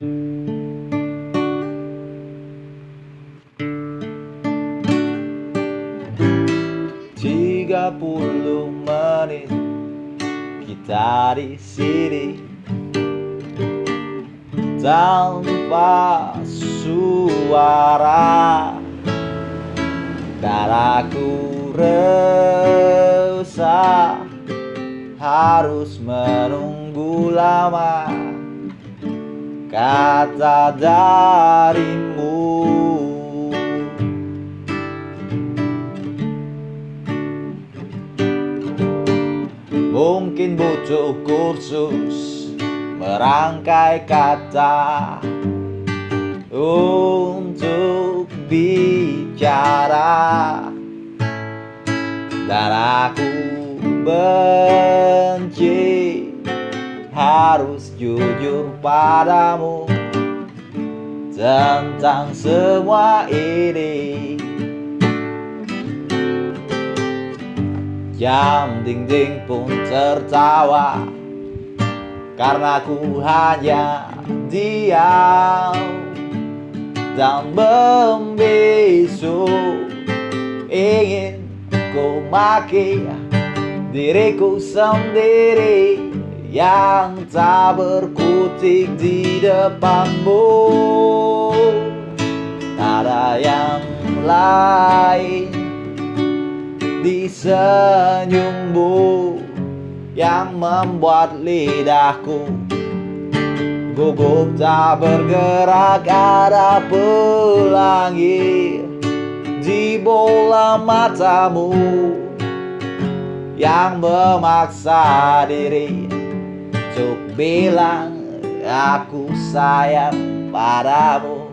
Tiga puluh menit kita di sini. Tanpa suara dan aku resah harus menunggu lama kata darimu. Mungkin butuh kursus merangkai kata untuk bicara. Dan benci harus jujur padamu. Tentang semua ini. Jam dinding pun tertawa. Karena ku hanya diam dan membisu. Ingin ku maki diriku sendiri yang tak berkutik di depanmu. Tak ada yang lain di senyummu yang membuat lidahku gugup. Tak bergerak ada pelangi di bola matamu yang memaksa diri untuk bilang aku sayang padamu.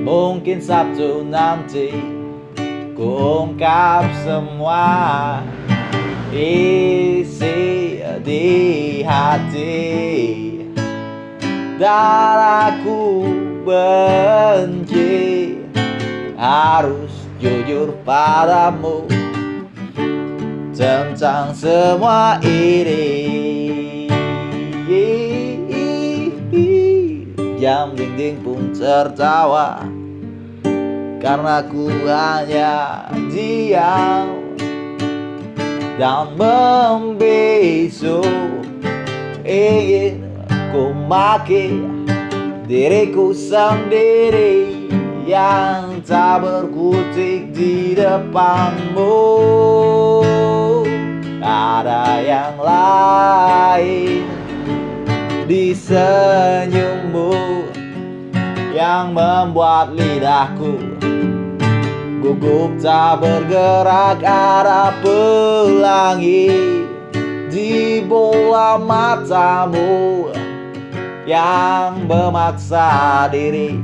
Mungkin Sabtu nanti ku ungkap semua isi di hati dan aku benci harus jujur padamu. Tentang semua ini jam dinding pun tertawa. Karena ku hanya diam dan membisu ingin ku maki diriku sendiri yang tak berkutik di depanmu. Ada yang lain di senyummu yang membuat lidahku gugup tak bergerak ada pelangi di bola matamu yang memaksa diri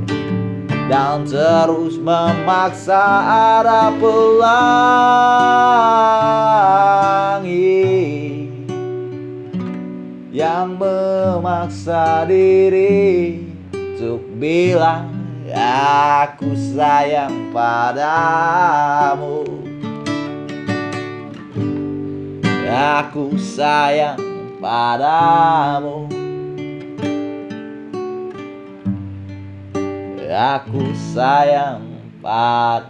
dan terus memaksa ada pelangi. Yang memaksa diri untuk bilang aku sayang padamu. Aku sayang padamu aku sayang padamu